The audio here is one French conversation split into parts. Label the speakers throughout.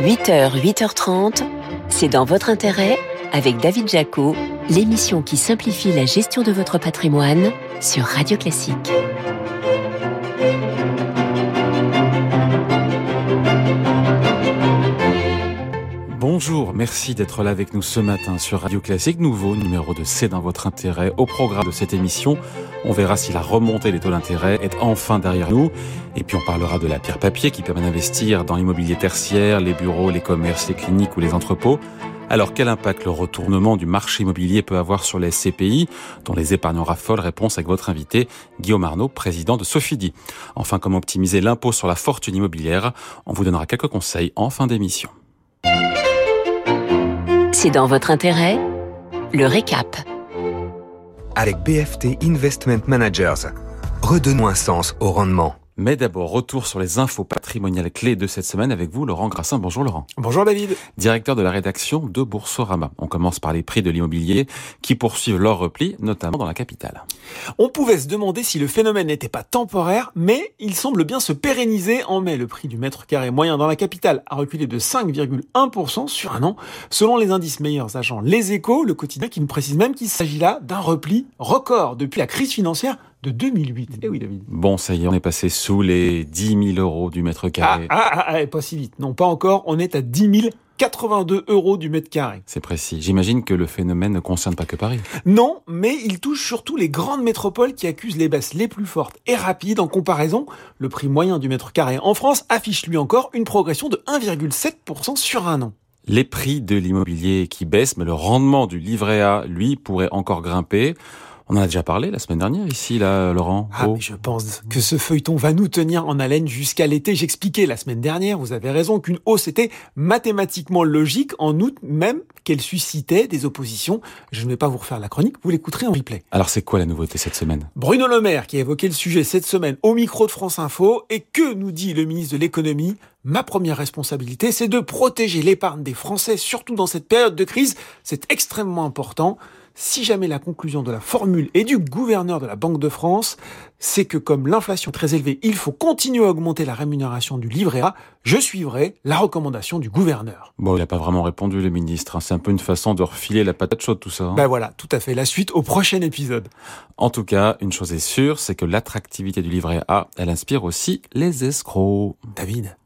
Speaker 1: 8h, 8h30, c'est dans votre intérêt avec David Jaco, l'émission qui simplifie la gestion de votre patrimoine sur Radio Classique.
Speaker 2: Bonjour, merci d'être là avec nous ce matin sur Radio Classique, nouveau numéro de C'est dans votre intérêt. Au programme de cette émission, on verra si la remontée des taux d'intérêt est enfin derrière nous. Et puis on parlera de la pierre papier qui permet d'investir dans l'immobilier tertiaire, les bureaux, les commerces, les cliniques ou les entrepôts. Alors quel impact le retournement du marché immobilier peut avoir sur les CPI, dont les épargnants raffolent Réponse avec votre invité Guillaume Arnaud, président de Sofidi. Enfin, comment optimiser l'impôt sur la fortune immobilière? On vous donnera quelques conseils en fin d'émission.
Speaker 1: Dans votre intérêt? Le récap.
Speaker 3: Avec BFT Investment Managers, redonnons un sens au rendement.
Speaker 2: Mais d'abord, retour sur les infos patrimoniales clés de cette semaine avec vous, Laurent Grassin. Bonjour Laurent.
Speaker 4: Bonjour David.
Speaker 2: Directeur de la rédaction de Boursorama. On commence par les prix de l'immobilier qui poursuivent leur repli, notamment dans la capitale.
Speaker 4: On pouvait se demander si le phénomène n'était pas temporaire, mais il semble bien se pérenniser en mai. Le prix du mètre carré moyen dans la capitale a reculé de 5,1% sur un an, selon les indices meilleurs agents Les Échos, le quotidien qui nous précise même qu'il s'agit là d'un repli record depuis la crise financière de 2008.
Speaker 2: Eh oui, David. Bon, ça y est, on est passé sous les 10 000 euros du mètre carré.
Speaker 4: Ah, ah, ah, ah, pas si vite. Non, pas encore. On est à 10 000 82 euros du mètre carré.
Speaker 2: C'est précis. J'imagine que le phénomène ne concerne pas que Paris.
Speaker 4: Non, mais il touche surtout les grandes métropoles qui accusent les baisses les plus fortes et rapides. En comparaison, le prix moyen du mètre carré en France affiche lui encore une progression de 1,7% sur un an.
Speaker 2: Les prix de l'immobilier qui baissent, mais le rendement du livret A, lui, pourrait encore grimper. On en a déjà parlé la semaine dernière ici, là, Laurent.
Speaker 4: Ah, mais je pense que ce feuilleton va nous tenir en haleine jusqu'à l'été. J'expliquais la semaine dernière, vous avez raison, qu'une hausse était mathématiquement logique, en août même qu'elle suscitait des oppositions. Je ne vais pas vous refaire la chronique, vous l'écouterez en replay.
Speaker 2: Alors c'est quoi la nouveauté cette semaine?
Speaker 4: Bruno Le Maire qui a évoqué le sujet cette semaine au micro de France Info. Et que nous dit le ministre de l'économie? Ma première responsabilité, c'est de protéger l'épargne des Français, surtout dans cette période de crise. C'est extrêmement important si jamais la conclusion de la formule est du gouverneur de la Banque de France, c'est que comme l'inflation est très élevée, il faut continuer à augmenter la rémunération du livret A, je suivrai la recommandation du gouverneur.
Speaker 2: Bon, il n'a pas vraiment répondu, le ministre. Hein. C'est un peu une façon de refiler la patate chaude, tout ça. Hein.
Speaker 4: Ben voilà, tout à fait. La suite au prochain épisode.
Speaker 2: En tout cas, une chose est sûre, c'est que l'attractivité du livret A, elle inspire aussi les escrocs.
Speaker 4: David,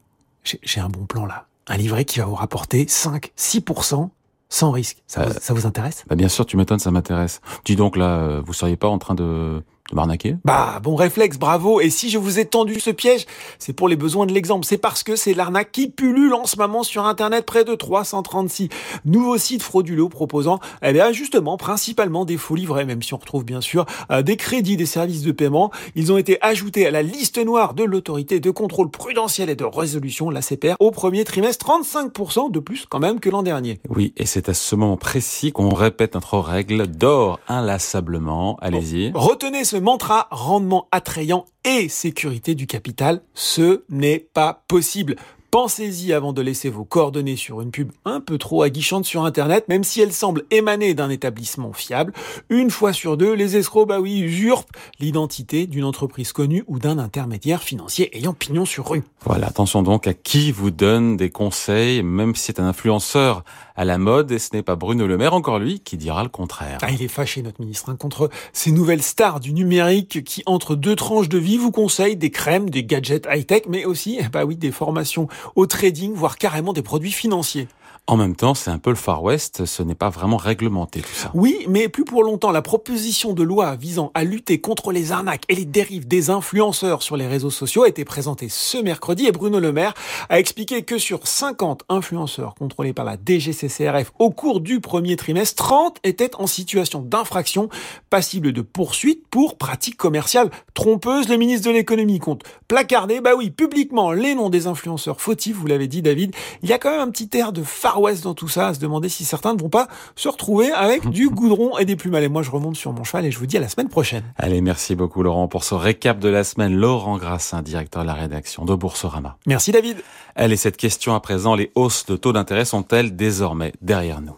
Speaker 4: j'ai un bon plan là. Un livret qui va vous rapporter 5, 6% sans risque. Ça, vous, ça vous intéresse?
Speaker 2: Bah Bien sûr, tu m'étonnes, ça m'intéresse. Dis donc là, euh, vous seriez pas en train de m'arnaquer
Speaker 4: Bah, bon réflexe, bravo. Et si je vous ai tendu ce piège, c'est pour les besoins de l'exemple. C'est parce que c'est l'arnaque qui pullule en ce moment sur Internet. Près de 336 nouveaux sites frauduleux proposant, eh bien, justement, principalement des faux livrets, même si on retrouve bien sûr euh, des crédits, des services de paiement. Ils ont été ajoutés à la liste noire de l'autorité de contrôle prudentiel et de résolution, la CPR, au premier trimestre. 35% de plus quand même que l'an dernier.
Speaker 2: Oui, et c'est à ce moment précis qu'on répète notre règle d'or inlassablement. Allez-y.
Speaker 4: Retenez ce mantra rendement attrayant et sécurité du capital, ce n'est pas possible. Pensez-y avant de laisser vos coordonnées sur une pub un peu trop aguichante sur Internet, même si elle semble émaner d'un établissement fiable. Une fois sur deux, les escrocs, bah oui, usurpent l'identité d'une entreprise connue ou d'un intermédiaire financier ayant pignon sur rue.
Speaker 2: Voilà, attention donc à qui vous donne des conseils, même si c'est un influenceur à la mode, et ce n'est pas Bruno Le Maire, encore lui, qui dira le contraire.
Speaker 4: Ah, il est fâché, notre ministre, hein, contre ces nouvelles stars du numérique qui, entre deux tranches de vie, vous conseillent des crèmes, des gadgets high-tech, mais aussi, bah oui, des formations au trading, voire carrément des produits financiers.
Speaker 2: En même temps, c'est un peu le Far West, ce n'est pas vraiment réglementé tout ça.
Speaker 4: Oui, mais plus pour longtemps, la proposition de loi visant à lutter contre les arnaques et les dérives des influenceurs sur les réseaux sociaux a été présentée ce mercredi et Bruno Le Maire a expliqué que sur 50 influenceurs contrôlés par la DGCCRF au cours du premier trimestre, 30 étaient en situation d'infraction passible de poursuite pour pratiques commerciales trompeuses. Le ministre de l'économie compte placarder, bah oui, publiquement les noms des influenceurs fautifs, vous l'avez dit David. Il y a quand même un petit air de Far West dans tout ça, à se demander si certains ne vont pas se retrouver avec du goudron et des plumes. Allez, moi je remonte sur mon cheval et je vous dis à la semaine prochaine.
Speaker 2: Allez, merci beaucoup Laurent pour ce récap de la semaine. Laurent Grassin, directeur de la rédaction de Boursorama.
Speaker 4: Merci David.
Speaker 2: Allez, cette question à présent, les hausses de taux d'intérêt sont-elles désormais derrière nous?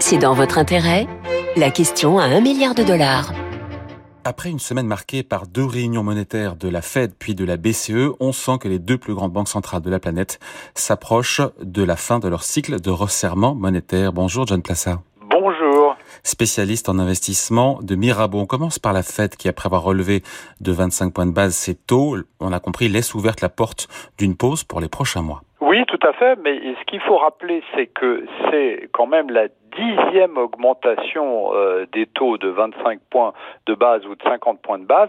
Speaker 1: C'est dans votre intérêt La question à un milliard de dollars.
Speaker 2: Après une semaine marquée par deux réunions monétaires de la Fed puis de la BCE, on sent que les deux plus grandes banques centrales de la planète s'approchent de la fin de leur cycle de resserrement monétaire. Bonjour John Plassa.
Speaker 5: Bonjour.
Speaker 2: Spécialiste en investissement de Mirabeau. On commence par la Fed qui, après avoir relevé de 25 points de base ses taux, on a compris, laisse ouverte la porte d'une pause pour les prochains mois.
Speaker 5: Oui, tout à fait, mais ce qu'il faut rappeler, c'est que c'est quand même la dixième augmentation euh, des taux de 25 points de base ou de 50 points de base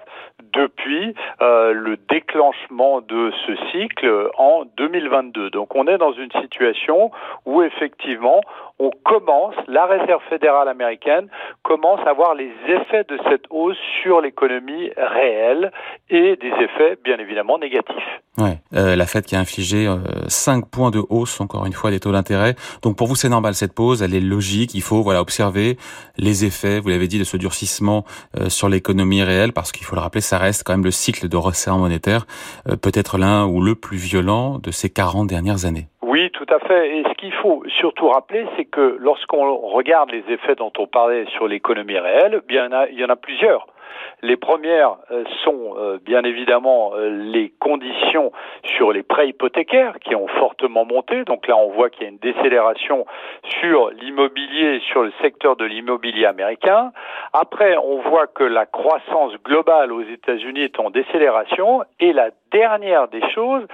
Speaker 5: depuis euh, le déclenchement de ce cycle en 2022. Donc on est dans une situation où effectivement on commence, la Réserve fédérale américaine commence à voir les effets de cette hausse sur l'économie réelle et des effets bien évidemment négatifs.
Speaker 2: Ouais, euh, la Fed qui a infligé euh, 5 points de hausse encore une fois des taux d'intérêt. Donc pour vous c'est normal cette pause, elle est logique, il faut observer les effets, vous l'avez dit de ce durcissement euh, sur l'économie réelle parce qu'il faut le rappeler ça reste quand même le cycle de resserrement monétaire euh, peut-être l'un ou le plus violent de ces 40 dernières années.
Speaker 5: Oui, tout à fait. Et ce qu'il faut surtout rappeler, c'est que lorsqu'on regarde les effets dont on parlait sur l'économie réelle, il y en a plusieurs. Les premières euh, sont euh, bien évidemment euh, les conditions sur les prêts hypothécaires qui ont fortement monté. Donc là, on voit qu'il y a une décélération sur l'immobilier, sur le secteur de l'immobilier américain. Après, on voit que la croissance globale aux États-Unis est en décélération. Et la dernière des choses,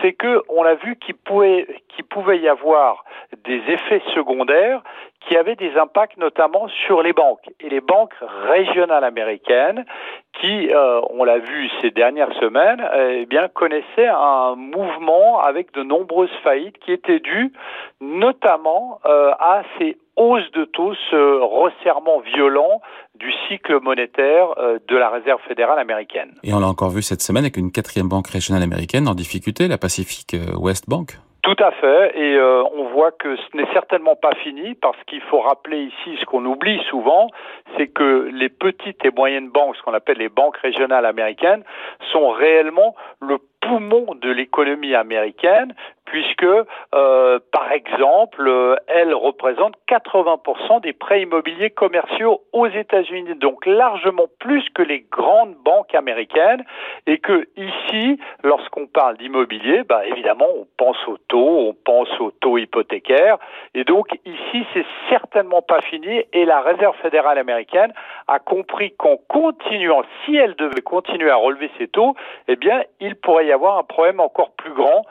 Speaker 5: c'est que on a vu qu'il pouvait y avoir des effets secondaires qui avaient des impacts notamment sur les banques et les banques régionales américaines qui, euh, on l'a vu ces dernières semaines, eh bien connaissaient un mouvement avec de nombreuses faillites qui étaient dues notamment euh, à ces hausses de taux, ce resserrement violent du cycle monétaire euh, de la Réserve fédérale américaine.
Speaker 2: Et on l'a encore vu cette semaine avec une quatrième banque régionale américaine en difficulté, la Pacific West Bank.
Speaker 5: Tout à fait, et euh, on voit que ce n'est certainement pas fini parce qu'il faut rappeler ici ce qu'on oublie souvent, c'est que les petites et moyennes banques, ce qu'on appelle les banques régionales américaines, sont réellement le poumon de l'économie américaine, puisque, euh, par exemple, euh, elle représente 80% des prêts immobiliers commerciaux aux États-Unis, donc largement plus que les grandes banques américaines, et que ici, lorsqu'on parle d'immobilier, bah, évidemment, on pense aux taux, on pense aux taux hypothécaires, et donc ici, c'est certainement pas fini, et la Réserve fédérale américaine a compris qu'en continuant, si elle devait continuer à relever ses taux, eh bien, il pourrait y avoir un problème encore plus grand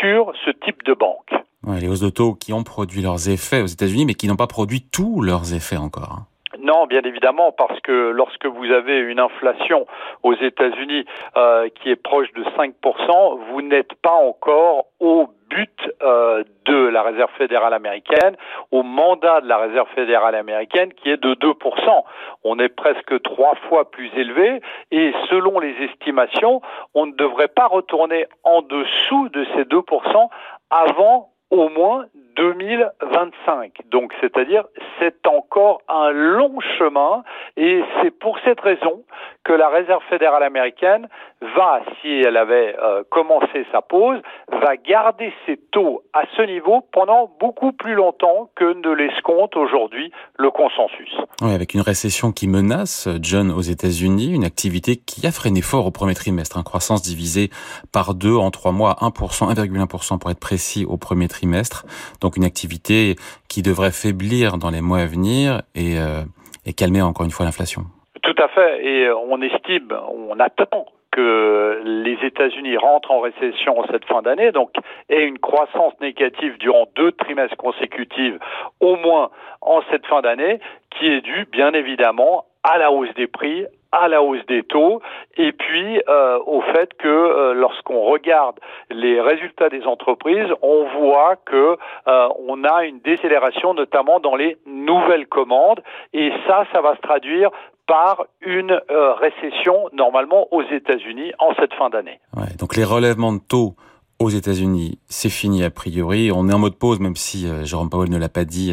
Speaker 5: sur ce type de banque.
Speaker 2: Les hausses de taux qui ont produit leurs effets aux États-Unis, mais qui n'ont pas produit tous leurs effets encore. Hein.
Speaker 5: Non, bien évidemment, parce que lorsque vous avez une inflation aux États-Unis euh, qui est proche de 5%, vous n'êtes pas encore au but euh, de la Réserve fédérale américaine, au mandat de la Réserve fédérale américaine qui est de 2%. On est presque trois fois plus élevé et selon les estimations, on ne devrait pas retourner en dessous de ces 2% avant au moins 2025. Donc, c'est-à-dire, c'est encore un long chemin et c'est pour cette raison que la Réserve fédérale américaine va, si elle avait euh, commencé sa pause, va garder ses taux à ce niveau pendant beaucoup plus longtemps que ne l'escompte aujourd'hui le consensus.
Speaker 2: Oui, avec une récession qui menace, John, aux États-Unis, une activité qui a freiné fort au premier trimestre, une croissance divisée par deux en trois mois, 1%, 1,1% pour être précis au premier trimestre. Donc une activité qui devrait faiblir dans les mois à venir et, euh, et calmer encore une fois l'inflation.
Speaker 5: Tout à fait. Et on estime, on attend que les États-Unis rentrent en récession cette fin d'année, donc aient une croissance négative durant deux trimestres consécutifs, au moins en cette fin d'année, qui est due bien évidemment à la hausse des prix, à la hausse des taux et puis euh, au fait que euh, lorsqu'on regarde les résultats des entreprises, on voit que euh, on a une décélération notamment dans les nouvelles commandes et ça ça va se traduire par une récession normalement aux États-Unis en cette fin d'année.
Speaker 2: Donc les relèvements de taux aux États-Unis, c'est fini a priori. On est en mode pause, même si Jérôme Powell ne l'a pas dit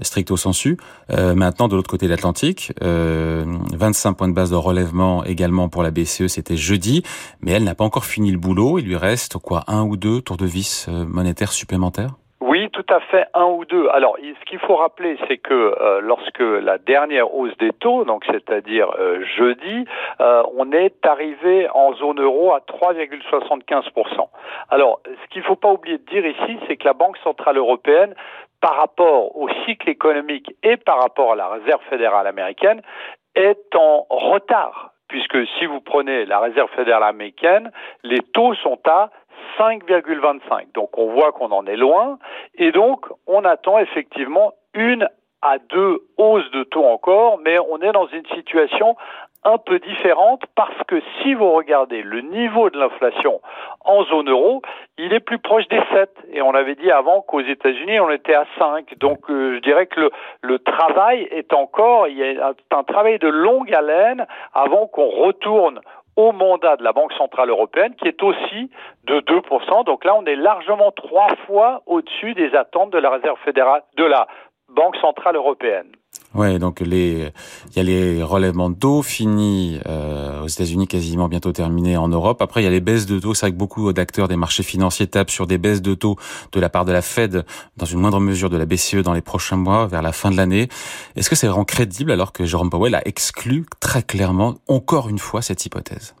Speaker 2: stricto sensu. Euh, maintenant, de l'autre côté de l'Atlantique, 25 points de base de relèvement également pour la BCE, c'était jeudi, mais elle n'a pas encore fini le boulot. Il lui reste quoi, un ou deux tours de vis monétaires supplémentaires?
Speaker 5: Oui, tout à fait un ou deux. Alors, ce qu'il faut rappeler, c'est que euh, lorsque la dernière hausse des taux, donc c'est-à-dire euh, jeudi, euh, on est arrivé en zone euro à 3,75%. Alors, ce qu'il ne faut pas oublier de dire ici, c'est que la Banque centrale européenne par rapport au cycle économique et par rapport à la Réserve fédérale américaine, est en retard puisque si vous prenez la Réserve fédérale américaine, les taux sont à 5,25. Donc on voit qu'on en est loin et donc on attend effectivement une à deux hausses de taux encore, mais on est dans une situation un peu différente parce que si vous regardez le niveau de l'inflation en zone euro, il est plus proche des 7. Et on avait dit avant qu'aux États-Unis, on était à 5. Donc euh, je dirais que le, le, travail est encore, il y a un travail de longue haleine avant qu'on retourne au mandat de la Banque Centrale Européenne, qui est aussi de 2%. Donc là, on est largement trois fois au-dessus des attentes de la Réserve fédérale, de la Banque Centrale Européenne.
Speaker 2: Ouais, donc les il y a les relèvements de taux finis euh, aux États-Unis quasiment bientôt terminés en Europe. Après il y a les baisses de taux, c'est vrai que beaucoup d'acteurs des marchés financiers tapent sur des baisses de taux de la part de la Fed dans une moindre mesure de la BCE dans les prochains mois vers la fin de l'année. Est-ce que c'est vraiment crédible alors que Jérôme Powell a exclu très clairement encore une fois cette hypothèse?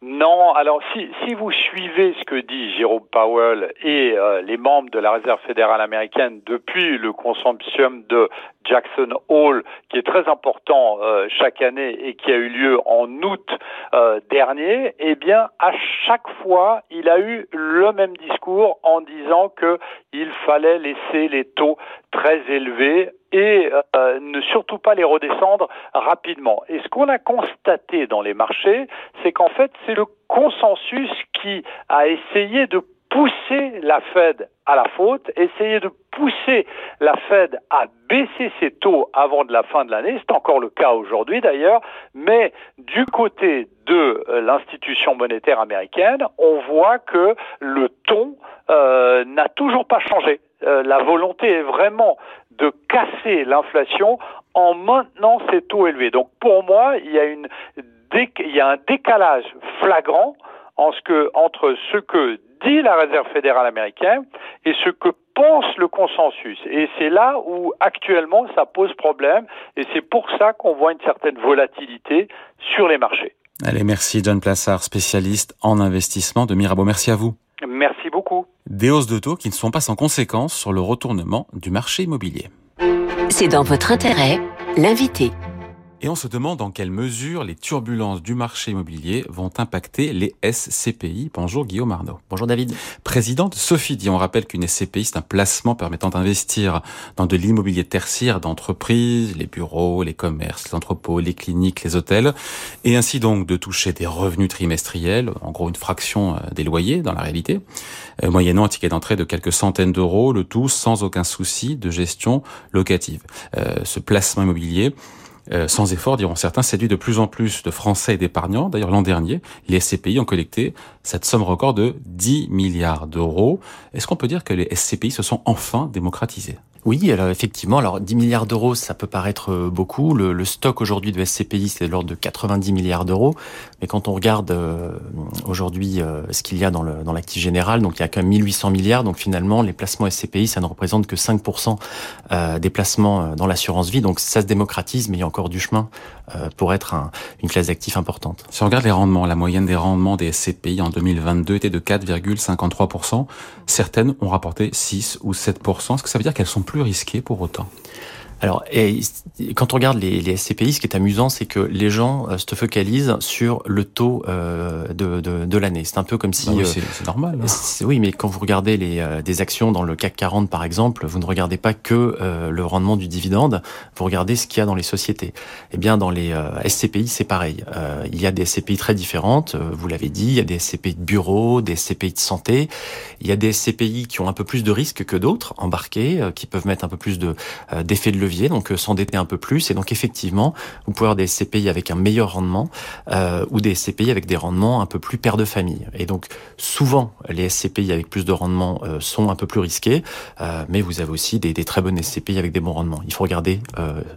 Speaker 5: Non, alors si, vous suivez ce que dit Jérôme Powell et euh, les membres de la Réserve fédérale américaine depuis le consortium de Jackson Hole, qui est très important euh, chaque année et qui a eu lieu en août euh, dernier, eh bien, à chaque fois, il a eu le même discours en disant que il fallait laisser les taux très élevés et euh, ne surtout pas les redescendre rapidement. Et ce qu'on a constaté dans les marchés, c'est qu'en fait, c'est le consensus qui a essayé de pousser la Fed à la faute, essayer de pousser la Fed à baisser ses taux avant de la fin de l'année, c'est encore le cas aujourd'hui d'ailleurs, mais du côté de euh, l'institution monétaire américaine, on voit que le ton euh, n'a toujours pas changé. Euh, la volonté est vraiment de casser l'inflation en maintenant ces taux élevés. Donc pour moi, il y a, une, il y a un décalage flagrant entre ce que dit la Réserve fédérale américaine et ce que pense le consensus. Et c'est là où actuellement ça pose problème et c'est pour ça qu'on voit une certaine volatilité sur les marchés.
Speaker 2: Allez, merci John Plassard, spécialiste en investissement de Mirabeau. Merci à vous.
Speaker 5: Merci beaucoup.
Speaker 2: Des hausses de taux qui ne sont pas sans conséquences sur le retournement du marché immobilier.
Speaker 1: C'est dans votre intérêt, l'invité.
Speaker 2: Et on se demande en quelle mesure les turbulences du marché immobilier vont impacter les SCPI. Bonjour Guillaume Arnaud.
Speaker 6: Bonjour David.
Speaker 2: Présidente Sophie dit, on rappelle qu'une SCPI, c'est un placement permettant d'investir dans de l'immobilier tertiaire d'entreprises, les bureaux, les commerces, les entrepôts, les cliniques, les hôtels, et ainsi donc de toucher des revenus trimestriels, en gros une fraction euh, des loyers dans la réalité, euh, moyennant un ticket d'entrée de quelques centaines d'euros, le tout sans aucun souci de gestion locative. Euh, ce placement immobilier euh, sans effort, diront certains, séduit de plus en plus de Français et d'épargnants. D'ailleurs, l'an dernier, les SCPI ont collecté cette somme record de 10 milliards d'euros. Est-ce qu'on peut dire que les SCPI se sont enfin démocratisés?
Speaker 6: Oui, alors effectivement, alors 10 milliards d'euros, ça peut paraître euh, beaucoup. Le, stock aujourd'hui de SCPI, c'est de l'ordre de 90 milliards d'euros. Mais quand on regarde euh, aujourd'hui euh, ce qu'il y a dans l'actif général, donc il y a quand même 1800 milliards. Donc finalement, les placements SCPI, ça ne représente que 5% des placements dans l'assurance vie. Donc ça se démocratise, mais il y a encore du chemin pour être une classe d'actifs importante.
Speaker 2: Si on regarde les rendements, la moyenne des rendements des SCPI en 2022 était de 4,53%. Certaines ont rapporté 6 ou 7%. Est-ce que ça veut dire qu'elles sont plus risqué pour autant
Speaker 6: alors, et, quand on regarde les, les, SCPI, ce qui est amusant, c'est que les gens euh, se focalisent sur le taux euh, de, de, de l'année. C'est un peu comme si... Bah
Speaker 2: oui, euh, c'est normal. Hein.
Speaker 6: Oui, mais quand vous regardez les, des actions dans le CAC 40, par exemple, vous ne regardez pas que le rendement du dividende, vous regardez ce qu'il y a dans les sociétés. Eh bien, dans les SCPI, c'est pareil. il y a des SCPI très différentes, vous l'avez dit, il y a des SCPI de bureau, des SCPI de santé, il y a des SCPI qui ont un peu plus de risques que d'autres, embarqués, qui peuvent mettre un peu plus d'effet de, donc euh, s'endetter un peu plus. Et donc effectivement, vous pouvez avoir des SCPI avec un meilleur rendement euh, ou des SCPI avec des rendements un peu plus père de famille. Et donc souvent, les SCPI avec plus de rendement euh, sont un peu plus risqués, mais vous avez aussi des, des, très bonnes SCPI avec des bons rendements. Il faut regarder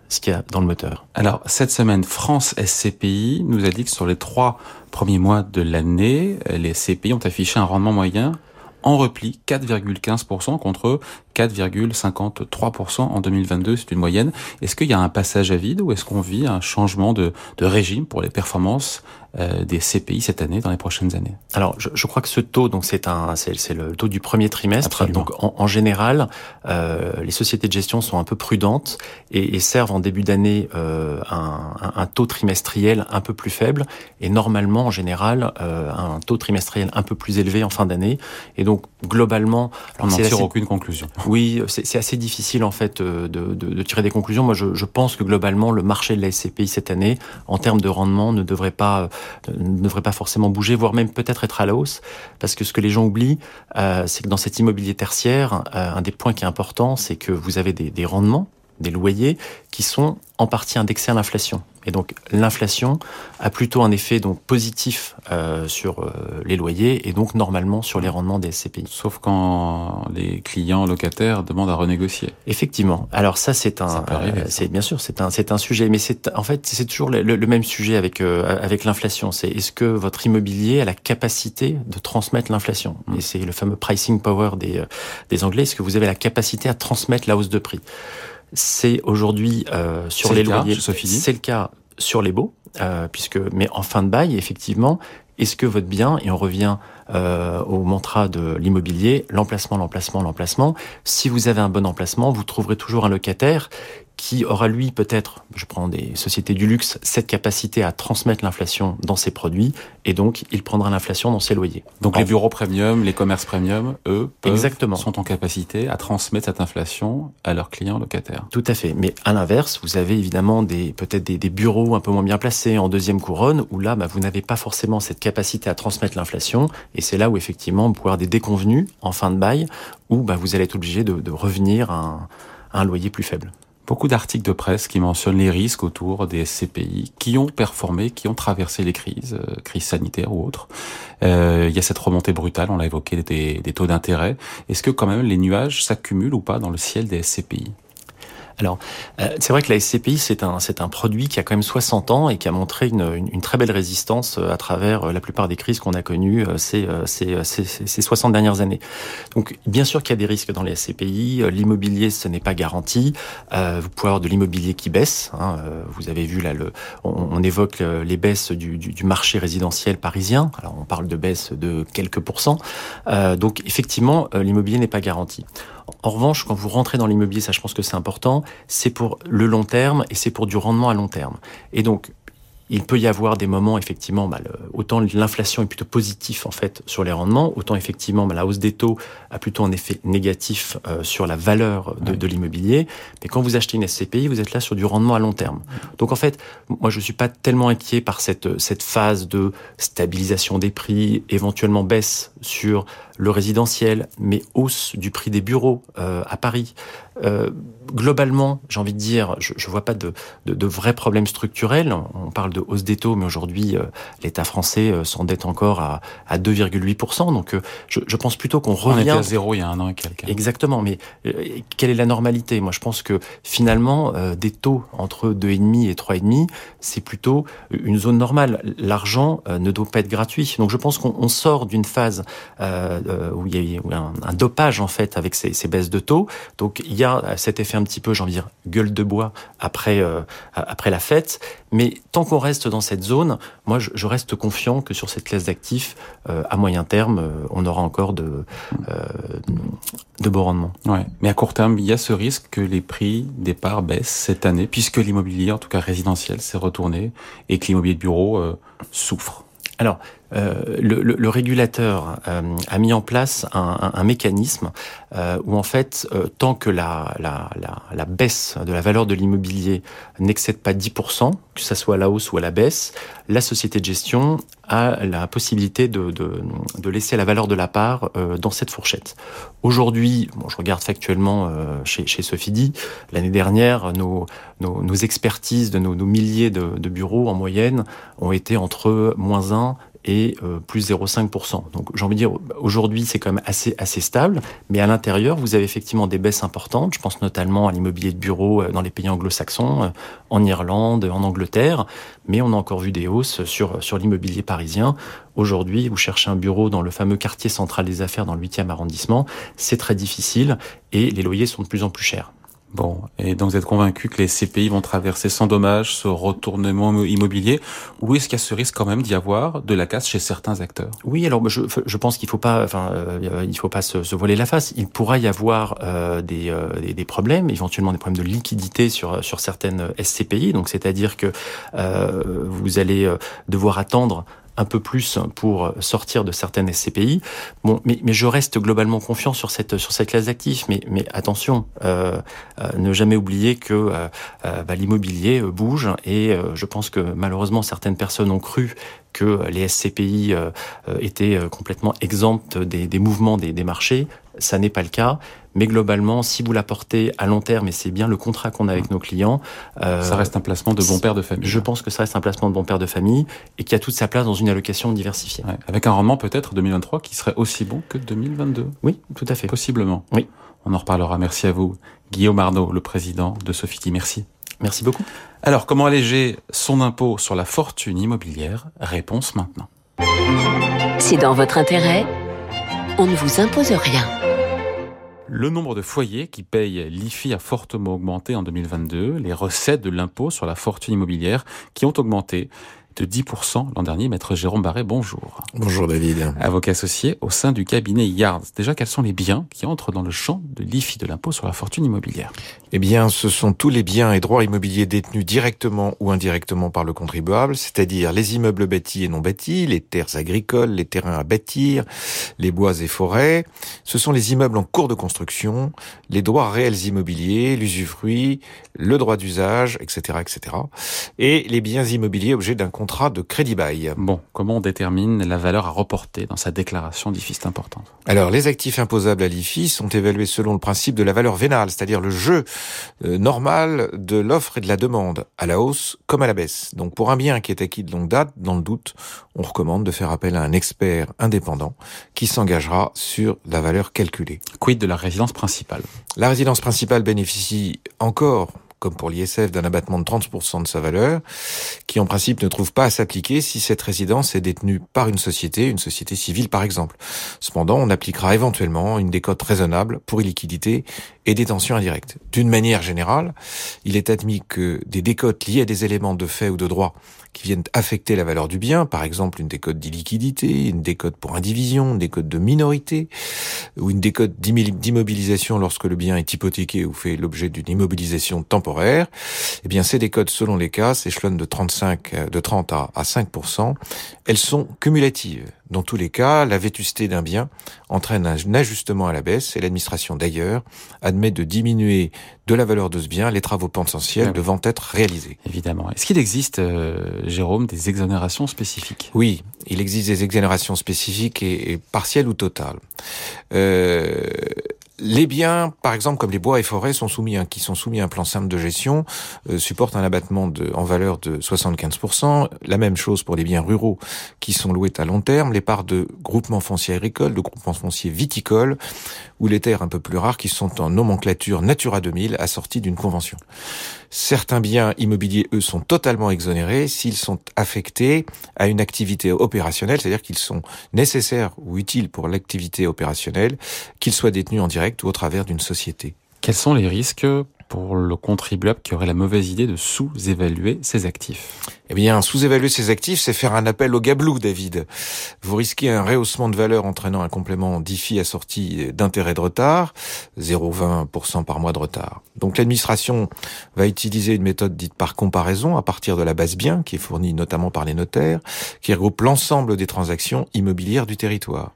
Speaker 6: ce qu'il y a dans le moteur.
Speaker 2: Alors cette semaine, France SCPI nous a dit que sur les trois premiers mois de l'année, les SCPI ont affiché un rendement moyen en repli, 4,15% contre 4,53% en 2022, c'est une moyenne. Est-ce qu'il y a un passage à vide ou est-ce qu'on vit un changement de, de régime pour les performances des CPI cette année, dans les prochaines années
Speaker 6: Alors, je, je crois que ce taux, donc c'est un, c'est le taux du premier trimestre. Donc, en, en général, euh, les sociétés de gestion sont un peu prudentes et, et servent en début d'année euh, un, un, taux trimestriel un peu plus faible et normalement, en général, euh, un taux trimestriel un peu plus élevé en fin d'année. Et donc, globalement,
Speaker 2: on n'en tire aucune conclusion.
Speaker 6: Oui, c'est assez difficile en fait euh, de, de, de tirer des conclusions. Moi, je, je, pense que globalement, le marché de la SCPI cette année, en termes de rendement, ne devrait pas ne devrait pas forcément bouger, voire même peut-être être à la hausse, parce que ce que les gens oublient, euh, c'est que dans cet immobilier tertiaire, euh, un des points qui est important, c'est que vous avez des, des rendements, des loyers, qui sont en partie indexés à l'inflation. Et donc l'inflation a plutôt un effet donc positif euh, sur euh, les loyers et donc normalement sur les rendements des SCPI.
Speaker 2: Sauf quand les clients locataires demandent à renégocier.
Speaker 6: Effectivement. Alors ça c'est un, euh, c'est bien sûr c'est un c'est un sujet, mais c'est en fait c'est toujours le, le, même sujet avec euh, avec l'inflation. C'est est-ce que votre immobilier a la capacité de transmettre l'inflation? Mmh. Et c'est le fameux pricing power des euh, des Anglais. Est-ce que vous avez la capacité à transmettre la hausse de prix? C'est aujourd'hui euh, sur les loyers. C'est le cas sur les baux, euh, puisque mais en fin de bail, effectivement, est-ce que votre bien, et on revient euh, au mantra de l'immobilier, l'emplacement, l'emplacement, l'emplacement, si vous avez un bon emplacement, vous trouverez toujours un locataire qui aura lui peut-être, je prends des sociétés du luxe, cette capacité à transmettre l'inflation dans ses produits, et donc il prendra l'inflation dans ses loyers.
Speaker 2: Donc en... les bureaux premium, les commerces premium, eux, peuvent, Exactement. sont en capacité à transmettre cette inflation à leurs clients locataires.
Speaker 6: Tout à fait. Mais à l'inverse, vous avez évidemment des peut-être des, des, bureaux un peu moins bien placés en deuxième couronne, où là, bah, vous n'avez pas forcément cette capacité à transmettre l'inflation, et c'est là où effectivement vous pouvez avoir des déconvenus en fin de bail, où bah, vous allez être obligé de, de revenir à un, à un loyer plus faible
Speaker 2: beaucoup d'articles de presse qui mentionnent les risques autour des SCPI qui ont performé, qui ont traversé les crises, euh, crises sanitaires ou autres. Euh, il y a cette remontée brutale, on l'a évoqué, des, des taux d'intérêt. Est-ce que quand même les nuages s'accumulent ou pas dans le ciel des SCPI
Speaker 6: alors, euh, c'est vrai que la SCPI, c'est un, c'est un produit qui a quand même 60 ans et qui a montré une, une, très belle résistance euh, à travers euh, la plupart des crises qu'on a connues euh, ces, ces, ces, ces 60 dernières années. Donc, bien sûr qu'il y a des risques dans les SCPI. L'immobilier, ce n'est pas garanti. Euh, vous pouvez avoir de l'immobilier qui baisse. Hein. Vous avez vu là, le, on, on évoque les baisses du, du, du, marché résidentiel parisien. Alors, on parle de baisse de quelques pourcents. Euh, donc, effectivement, l'immobilier n'est pas garanti. En revanche, quand vous rentrez dans l'immobilier, ça je pense que c'est important, c'est pour le long terme et c'est pour du rendement à long terme. Et donc, il peut y avoir des moments effectivement, bah, le, autant l'inflation est plutôt positif en fait sur les rendements, autant effectivement bah, la hausse des taux a plutôt un effet négatif euh, sur la valeur de, de l'immobilier. Mais quand vous achetez une SCPI, vous êtes là sur du rendement à long terme. Donc en fait, moi je suis pas tellement inquiet par cette cette phase de stabilisation des prix, éventuellement baisse sur le résidentiel, mais hausse du prix des bureaux euh, à Paris. Euh, globalement, j'ai envie de dire, je ne vois pas de, de, de, vrais problèmes structurels. On parle de hausse des taux, mais aujourd'hui, euh, l'État français euh, s'endette encore à, à 2,8%. Donc, euh, je, je, pense plutôt qu'on revient... On
Speaker 2: était à zéro il y a un an et quelques.
Speaker 6: Exactement, mais quelle est la normalité? Moi, je pense que finalement, des taux entre 2,5 et 3,5, c'est plutôt une zone normale. L'argent ne doit pas être gratuit. Donc, je pense qu'on sort d'une phase où il y a eu un, un, dopage en fait avec ces, ces, baisses de taux. Donc il y a cet effet un petit peu, j'ai envie de dire, gueule de bois après euh, après la fête. Mais tant qu'on reste dans cette zone, moi je, je, reste confiant que sur cette classe d'actifs, euh, à moyen terme, euh, on aura encore de euh, de beaux rendements.
Speaker 2: Ouais. Mais à court terme, il y a ce risque que les prix des parts baissent cette année, puisque l'immobilier, en tout cas résidentiel, s'est retourné et que l'immobilier de bureau souffre.
Speaker 6: Alors, euh, le, le, le, régulateur euh, a mis en place un, un, un mécanisme euh, où en fait, euh, tant que la, la, la, la, baisse de la valeur de l'immobilier n'excède pas 10%, que ça soit à la hausse ou à la baisse, la société de gestion a la possibilité de, de, de laisser la valeur de la part euh, dans cette fourchette. Aujourd'hui, bon, je regarde factuellement chez, chez Sophie l'année dernière, nos, nos, nos, expertises de nos, nos milliers de, de bureaux en moyenne ont été entre moins 1 et plus 0,5%. Donc j'ai envie de dire, aujourd'hui c'est quand même assez, assez stable, mais à l'intérieur, vous avez effectivement des baisses importantes. Je pense notamment à l'immobilier de bureau dans les pays anglo-saxons, en Irlande, en Angleterre, mais on a encore vu des hausses sur, sur l'immobilier parisien. Aujourd'hui, vous cherchez un bureau dans le fameux quartier central des affaires dans le 8e arrondissement, c'est très difficile et les loyers sont de plus en plus chers.
Speaker 2: Bon, et donc vous êtes convaincu que les CPI vont traverser sans dommage ce retournement immobilier, ou est-ce qu'il y a ce risque quand même d'y avoir de la casse chez certains acteurs?
Speaker 6: Oui, alors je, je pense qu'il faut pas, enfin, euh, il faut pas se, se, voiler la face. Il pourra y avoir euh, des, euh, des, des, problèmes, éventuellement des problèmes de liquidité sur sur certaines SCPI. Donc c'est-à-dire que euh, vous allez devoir attendre un peu plus pour sortir de certaines SCPI. Bon, mais, je reste globalement confiant sur cette sur cette classe d'actifs. Mais, attention, euh, euh, ne jamais oublier que euh bah, l'immobilier bouge et je pense que malheureusement certaines personnes ont cru que les SCPI étaient complètement exemptes des, des mouvements des, des marchés. Ça n'est pas le cas. Mais globalement, si vous l'apportez à long terme, et c'est bien le contrat qu'on a avec nos clients,
Speaker 2: euh, ça reste un placement de bon père de famille.
Speaker 6: Je pense que ça reste un placement de bon père de famille et qui a toute sa place dans une allocation diversifiée.
Speaker 2: Ouais, avec un rendement peut-être 2023 qui serait aussi bon que 2022.
Speaker 6: Oui, tout à fait.
Speaker 2: Possiblement.
Speaker 6: Oui.
Speaker 2: On en reparlera. Merci à vous, Guillaume Arnaud, le président de Sofiti. Merci.
Speaker 6: Merci beaucoup.
Speaker 2: Alors, comment alléger son impôt sur la fortune immobilière? Réponse maintenant.
Speaker 1: C'est dans votre intérêt. On ne vous impose rien.
Speaker 2: Le nombre de foyers qui payent l'IFI a fortement augmenté en 2022. Les recettes de l'impôt sur la fortune immobilière qui ont augmenté de 10% l'an dernier. Maître Jérôme Barré, bonjour.
Speaker 7: Bonjour David.
Speaker 2: Avocat associé au sein du cabinet Yards. Déjà, quels sont les biens qui entrent dans le champ de l'IFI, de l'impôt sur la fortune immobilière?
Speaker 7: Eh bien, ce sont tous les biens et droits immobiliers détenus directement ou indirectement par le contribuable, c'est-à-dire les immeubles bâtis et non bâtis, les terres agricoles, les terrains à bâtir, les bois et forêts. Ce sont les immeubles en cours de construction, les droits réels immobiliers, l'usufruit, le droit d'usage, etc., etc. Et les biens immobiliers objets d'un contrat de crédit bail.
Speaker 2: Bon, comment on détermine la valeur à reporter dans sa déclaration d'IFI C'est important.
Speaker 7: Alors, les actifs imposables à l'IFI sont évalués selon le principe de la valeur vénale, c'est-à-dire le jeu euh, normal de l'offre et de la demande, à la hausse comme à la baisse. Donc, pour un bien qui est acquis de longue date, dans le doute, on recommande de faire appel à un expert indépendant qui s'engagera sur la valeur calculée.
Speaker 2: Quid de la résidence principale?
Speaker 7: La résidence principale bénéficie encore comme pour l'ISF, d'un abattement de 30% de sa valeur, qui en principe ne trouve pas à s'appliquer si cette résidence est détenue par une société, une société civile par exemple. Cependant, on appliquera éventuellement une décote raisonnable pour illiquidité et détention indirecte. D'une manière générale, il est admis que des décotes liées à des éléments de fait ou de droit qui viennent affecter la valeur du bien, par exemple une décote d'illiquidité, une décote pour indivision, une décote de minorité, ou une décote d'immobilisation lorsque le bien est hypothéqué ou fait l'objet d'une immobilisation temporaire, eh bien ces décotes, selon les cas, s'échelonnent de 35, de 30 à, à 5%. Elles sont cumulatives. Dans tous les cas, la vétusté d'un bien entraîne un ajustement à la baisse et l'administration d'ailleurs admet de diminuer de la valeur de ce bien les travaux potentiels oui. devant être réalisés.
Speaker 2: Évidemment. Est-ce qu'il existe, euh, Jérôme, des exonérations spécifiques?
Speaker 7: Oui, il existe des exonérations spécifiques et, et partielles ou totales. Euh, les biens, par exemple, comme les bois et forêts, sont soumis à, qui sont soumis à un plan simple de gestion, euh, supportent un abattement en valeur de 75%. La même chose pour les biens ruraux qui sont loués à long terme, les parts de groupements fonciers agricoles, de groupements fonciers viticoles, ou les terres un peu plus rares qui sont en nomenclature Natura 2000 assorties d'une convention. Certains biens immobiliers, eux, sont totalement exonérés s'ils sont affectés à une activité opérationnelle, c'est-à-dire qu'ils sont nécessaires ou utiles pour l'activité opérationnelle, qu'ils soient détenus en direct ou au travers d'une société.
Speaker 2: Quels sont les risques pour le contribuable qui aurait la mauvaise idée de sous-évaluer ses actifs
Speaker 7: Eh bien, sous-évaluer ses actifs, c'est faire un appel au gablou, David. Vous risquez un rehaussement de valeur entraînant un complément d'IFI assorti d'intérêt de retard, 0,20% par mois de retard. Donc l'administration va utiliser une méthode dite par comparaison à partir de la base bien, qui est fournie notamment par les notaires, qui regroupe l'ensemble des transactions immobilières du territoire.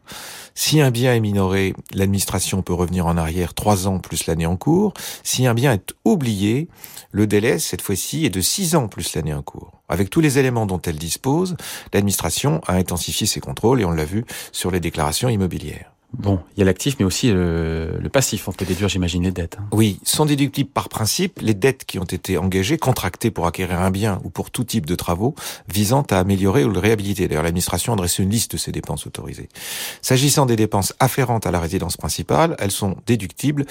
Speaker 7: Si un bien est minoré, l'administration peut revenir en arrière trois ans plus l'année en cours. Si un bien oublié, le délai, cette fois-ci, est de six ans plus l'année en cours. Avec tous les éléments dont elle dispose, l'administration a intensifié ses contrôles et on l'a vu sur les déclarations immobilières.
Speaker 2: Bon, il y a l'actif, mais aussi le, le, passif. On peut déduire, j'imagine, les dettes. Hein.
Speaker 7: Oui, sont déductibles par principe les dettes qui ont été engagées, contractées pour acquérir un bien ou pour tout type de travaux visant à améliorer ou le réhabiliter. D'ailleurs, l'administration a dressé une liste de ces dépenses autorisées. S'agissant des dépenses afférentes à la résidence principale, elles sont déductibles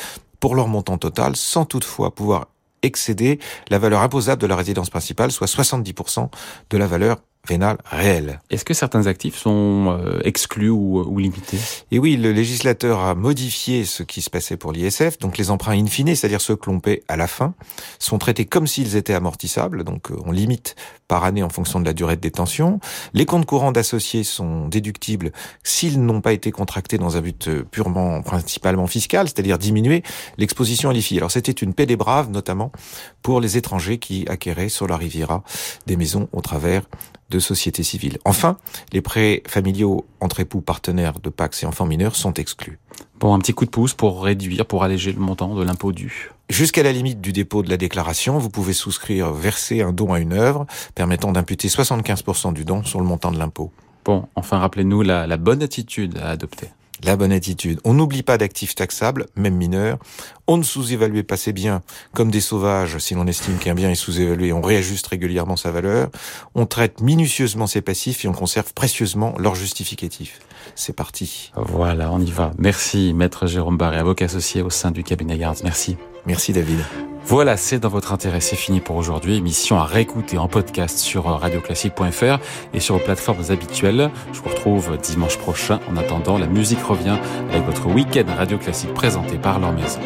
Speaker 7: pour leur montant total, sans toutefois pouvoir excéder la valeur imposable de la résidence principale, soit 70% de la valeur vénale réelle.
Speaker 2: Est-ce que certains actifs sont euh, exclus ou, ou, limités?
Speaker 7: Et oui, le législateur a modifié ce qui se passait pour l'ISF. Donc les emprunts in fine, c'est-à-dire ceux que l'on paie à la fin, sont traités comme s'ils étaient amortissables. Donc euh, on limite par année en fonction de la durée de détention. Les comptes courants d'associés sont déductibles s'ils n'ont pas été contractés dans un but euh, purement, principalement fiscal, c'est-à-dire diminuer l'exposition à l'IFI. Alors c'était une paix des braves, notamment pour les étrangers qui acquéraient sur la Riviera des maisons au travers de société civile. Enfin, les prêts familiaux entre époux partenaires de Pax et enfants mineurs sont exclus.
Speaker 2: Bon, un petit coup de pouce pour réduire, pour alléger le montant de l'impôt dû.
Speaker 7: Jusqu'à la limite du dépôt de la déclaration, vous pouvez souscrire, verser un don à une œuvre permettant d'imputer 75% du don sur le montant de l'impôt.
Speaker 2: Bon, enfin rappelez-nous la, la bonne attitude à adopter.
Speaker 7: La bonne attitude. On n'oublie pas d'actifs taxables, même mineurs. On ne sous-évalue pas ses biens comme des sauvages. Si l'on estime qu'un bien est sous-évalué, on réajuste régulièrement sa valeur. On traite minutieusement ses passifs et on conserve précieusement leurs justificatifs. C'est parti.
Speaker 2: Voilà, on y va. Merci, maître Jérôme Barré, avocat associé au sein du cabinet Gardes. Merci.
Speaker 7: Merci, David.
Speaker 2: Voilà, c'est dans votre intérêt, c'est fini pour aujourd'hui. Émission à réécouter en podcast sur radioclassique.fr et sur vos plateformes habituelles. Je vous retrouve dimanche prochain. En attendant, la musique revient avec votre week-end Radio Classique présenté par leur maison.